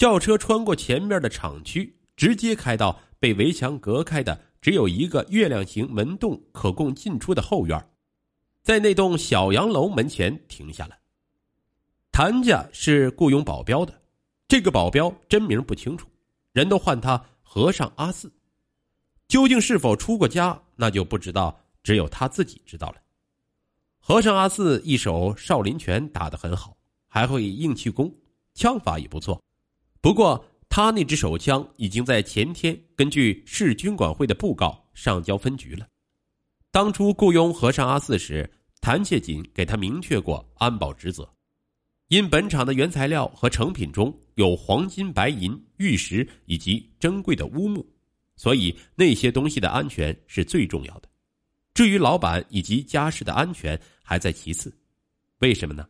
轿车穿过前面的厂区，直接开到被围墙隔开的只有一个月亮形门洞可供进出的后院，在那栋小洋楼门前停下了。谭家是雇佣保镖的，这个保镖真名不清楚，人都唤他和尚阿四。究竟是否出过家，那就不知道，只有他自己知道了。和尚阿四一手少林拳打得很好，还会硬气功，枪法也不错。不过他那支手枪已经在前天根据市军管会的布告上交分局了。当初雇佣和尚阿四时，谭切锦给他明确过安保职责。因本厂的原材料和成品中有黄金、白银、玉石以及珍贵的乌木，所以那些东西的安全是最重要的。至于老板以及家事的安全还在其次。为什么呢？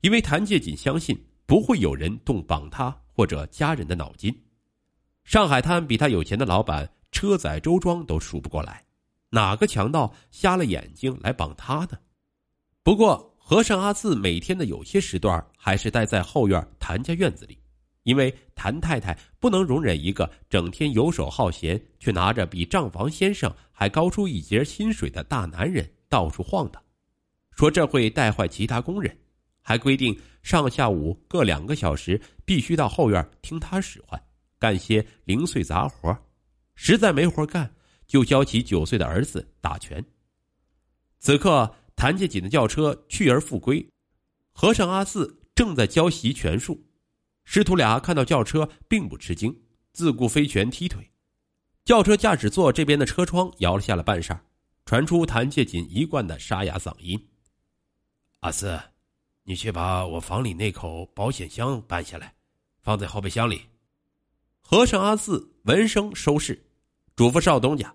因为谭介锦相信不会有人动绑他或者家人的脑筋。上海滩比他有钱的老板车载周庄都数不过来，哪个强盗瞎了眼睛来绑他呢？不过。和尚阿四每天的有些时段还是待在后院谭家院子里，因为谭太太不能容忍一个整天游手好闲却拿着比账房先生还高出一截薪水的大男人到处晃荡，说这会带坏其他工人，还规定上下午各两个小时必须到后院听他使唤，干些零碎杂活，实在没活干就教起九岁的儿子打拳。此刻。谭家锦的轿车去而复归，和尚阿四正在教习拳术，师徒俩看到轿车并不吃惊，自顾飞拳踢腿。轿车驾驶座这边的车窗摇了下了半扇，传出谭介锦一贯的沙哑嗓音：“阿四，你去把我房里那口保险箱搬下来，放在后备箱里。”和尚阿四闻声收势，嘱咐少东家：“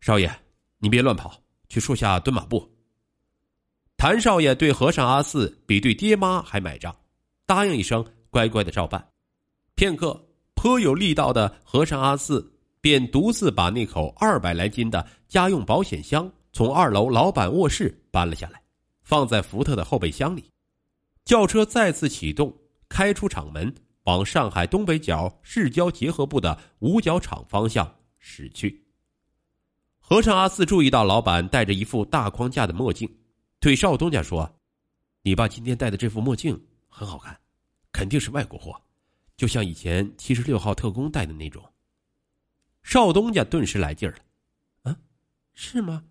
少爷，你别乱跑，去树下蹲马步。”谭少爷对和尚阿四比对爹妈还买账，答应一声，乖乖的照办。片刻，颇有力道的和尚阿四便独自把那口二百来斤的家用保险箱从二楼老板卧室搬了下来，放在福特的后备箱里。轿车再次启动，开出厂门，往上海东北角市郊结合部的五角场方向驶去。和尚阿四注意到老板戴着一副大框架的墨镜。对少东家说：“你爸今天戴的这副墨镜很好看，肯定是外国货，就像以前七十六号特工戴的那种。”少东家顿时来劲儿了：“啊，是吗？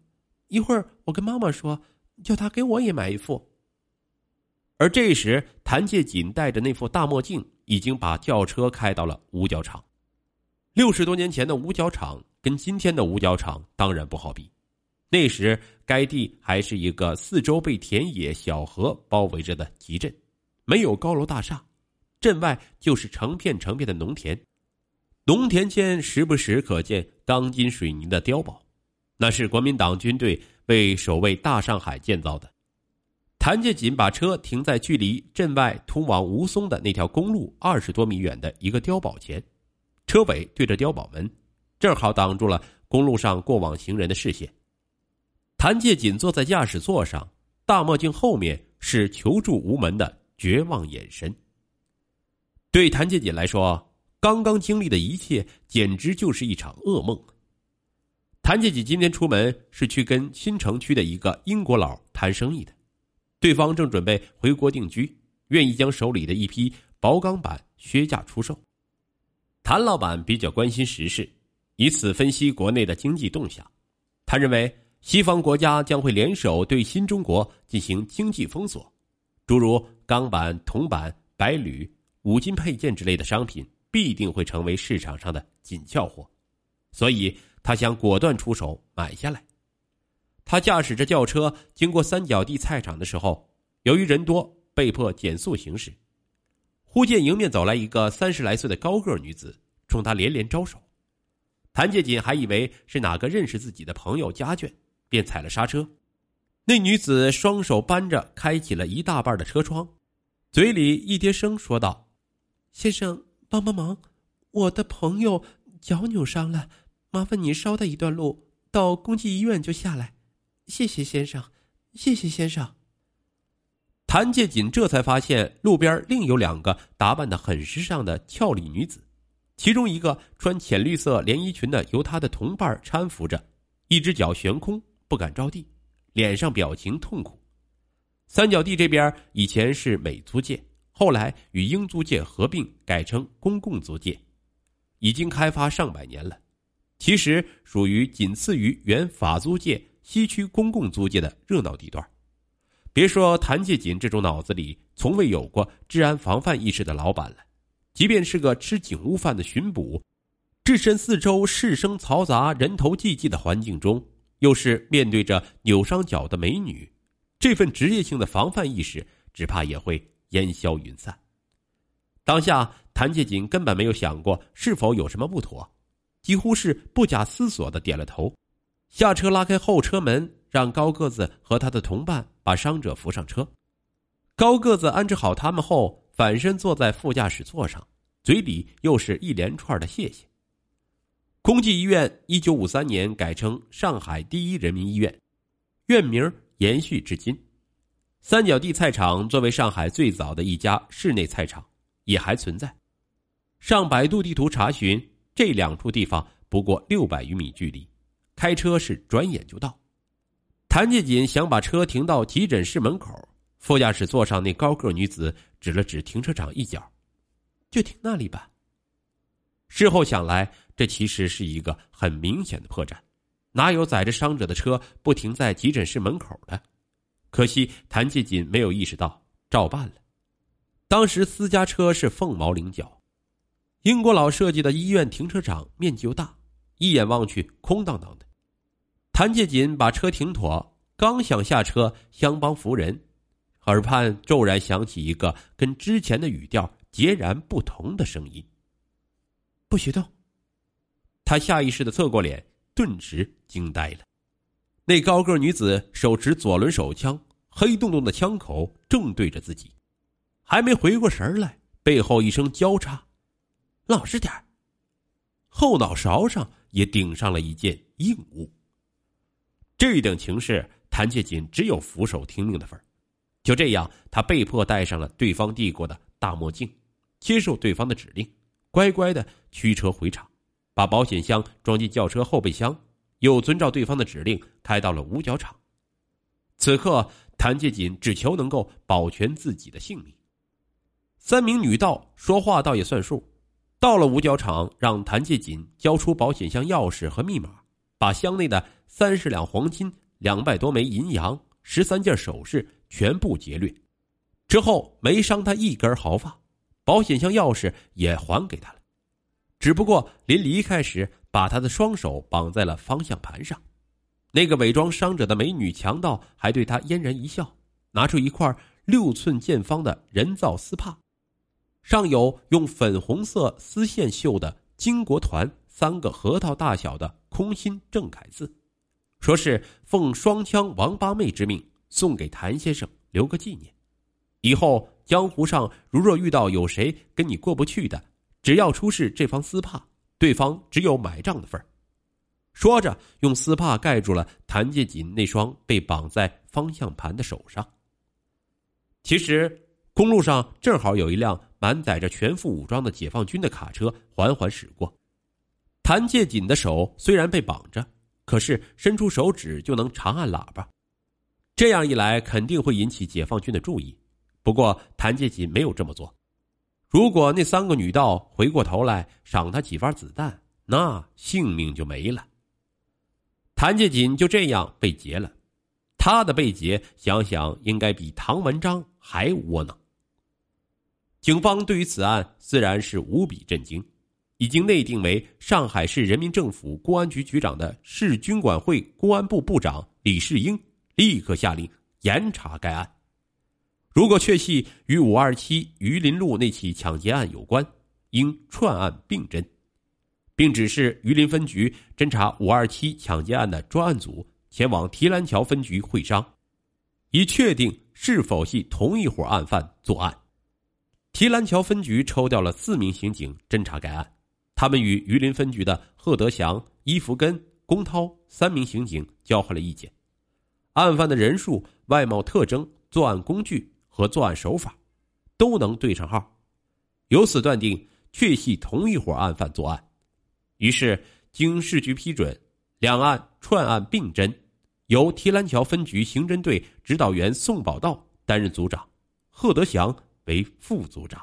一会儿我跟妈妈说，叫她给我也买一副。”而这时，谭介锦戴着那副大墨镜，已经把轿车开到了五角场。六十多年前的五角场跟今天的五角场当然不好比。那时，该地还是一个四周被田野、小河包围着的集镇，没有高楼大厦，镇外就是成片成片的农田，农田间时不时可见钢筋水泥的碉堡，那是国民党军队为守卫大上海建造的。谭建锦把车停在距离镇外通往吴淞的那条公路二十多米远的一个碉堡前，车尾对着碉堡门，正好挡住了公路上过往行人的视线。谭介锦坐在驾驶座上，大墨镜后面是求助无门的绝望眼神。对谭介锦来说，刚刚经历的一切简直就是一场噩梦。谭介锦今天出门是去跟新城区的一个英国佬谈生意的，对方正准备回国定居，愿意将手里的一批薄钢板削价出售。谭老板比较关心时事，以此分析国内的经济动向。他认为。西方国家将会联手对新中国进行经济封锁，诸如钢板、铜板、白铝、五金配件之类的商品必定会成为市场上的紧俏货，所以他想果断出手买下来。他驾驶着轿车经过三角地菜场的时候，由于人多，被迫减速行驶。忽见迎面走来一个三十来岁的高个女子，冲他连连招手。谭介锦还以为是哪个认识自己的朋友家眷。便踩了刹车，那女子双手扳着，开启了一大半的车窗，嘴里一跌声说道：“先生，帮帮忙，我的朋友脚扭伤了，麻烦你捎他一段路到公济医院就下来，谢谢先生，谢谢先生。”谭介锦这才发现路边另有两个打扮的很时尚的俏丽女子，其中一个穿浅绿色连衣裙的由他的同伴搀扶着，一只脚悬空不敢着地，脸上表情痛苦。三角地这边以前是美租界，后来与英租界合并改成公共租界，已经开发上百年了，其实属于仅次于原法租界西区公共租界的热闹地段。别说谭介锦这种脑子里从未有过治安防范意识的老板了，即便是个吃警务饭的巡捕，置身四周市声嘈杂、人头济济的环境中，又是面对着扭伤脚的美女，这份职业性的防范意识只怕也会烟消云散。当下，谭介锦根本没有想过是否有什么不妥，几乎是不假思索的点了头，下车拉开后车门。让高个子和他的同伴把伤者扶上车，高个子安置好他们后，反身坐在副驾驶座上，嘴里又是一连串的谢谢。公济医院一九五三年改称上海第一人民医院，院名延续至今。三角地菜场作为上海最早的一家室内菜场，也还存在。上百度地图查询，这两处地方不过六百余米距离，开车是转眼就到。谭介锦想把车停到急诊室门口，副驾驶座上那高个女子指了指停车场一角，就停那里吧。事后想来，这其实是一个很明显的破绽，哪有载着伤者的车不停在急诊室门口的？可惜谭介锦没有意识到，照办了。当时私家车是凤毛麟角，英国佬设计的医院停车场面积又大，一眼望去空荡荡的。谭介锦把车停妥，刚想下车相帮扶人，耳畔骤然响起一个跟之前的语调截然不同的声音：“不许动！”他下意识的侧过脸，顿时惊呆了。那高个女子手持左轮手枪，黑洞洞的枪口正对着自己，还没回过神来，背后一声交叉：“老实点后脑勺上也顶上了一件硬物。这一等情势，谭介锦只有俯首听命的份就这样，他被迫戴上了对方递过的大墨镜，接受对方的指令，乖乖的驱车回厂，把保险箱装进轿车后备箱，又遵照对方的指令开到了五角场。此刻，谭介锦只求能够保全自己的性命。三名女道说话倒也算数，到了五角场，让谭介锦交出保险箱钥匙和密码。把箱内的三十两黄金、两百多枚银洋、十三件首饰全部劫掠，之后没伤他一根毫发，保险箱钥匙也还给他了。只不过临离开时，把他的双手绑在了方向盘上。那个伪装伤者的美女强盗还对他嫣然一笑，拿出一块六寸见方的人造丝帕，上有用粉红色丝线绣的“金国团”三个核桃大小的。空心正楷字，说是奉双枪王八妹之命送给谭先生留个纪念，以后江湖上如若遇到有谁跟你过不去的，只要出示这方丝帕，对方只有买账的份说着，用丝帕盖住了谭介锦那双被绑在方向盘的手上。其实，公路上正好有一辆满载着全副武装的解放军的卡车缓缓驶过。谭介锦的手虽然被绑着，可是伸出手指就能长按喇叭，这样一来肯定会引起解放军的注意。不过谭介锦没有这么做。如果那三个女盗回过头来赏他几发子弹，那性命就没了。谭介锦就这样被劫了，他的被劫想想应该比唐文章还窝囊。警方对于此案自然是无比震惊。已经内定为上海市人民政府公安局局长的市军管会公安部部长李世英立刻下令严查该案。如果确系与五二七榆林路那起抢劫案有关，应串案并侦，并指示榆林分局侦查五二七抢劫案的专案组前往提篮桥分局会商，以确定是否系同一伙案犯作案。提篮桥分局抽调了四名刑警侦查该案。他们与榆林分局的贺德祥、伊福根、龚涛三名刑警交换了意见，案犯的人数、外貌特征、作案工具、和作案手法，都能对上号，由此断定确系同一伙案犯作案。于是，经市局批准，两案串案并侦，由提篮桥分局刑侦队指导员宋宝道担任组长，贺德祥为副组长。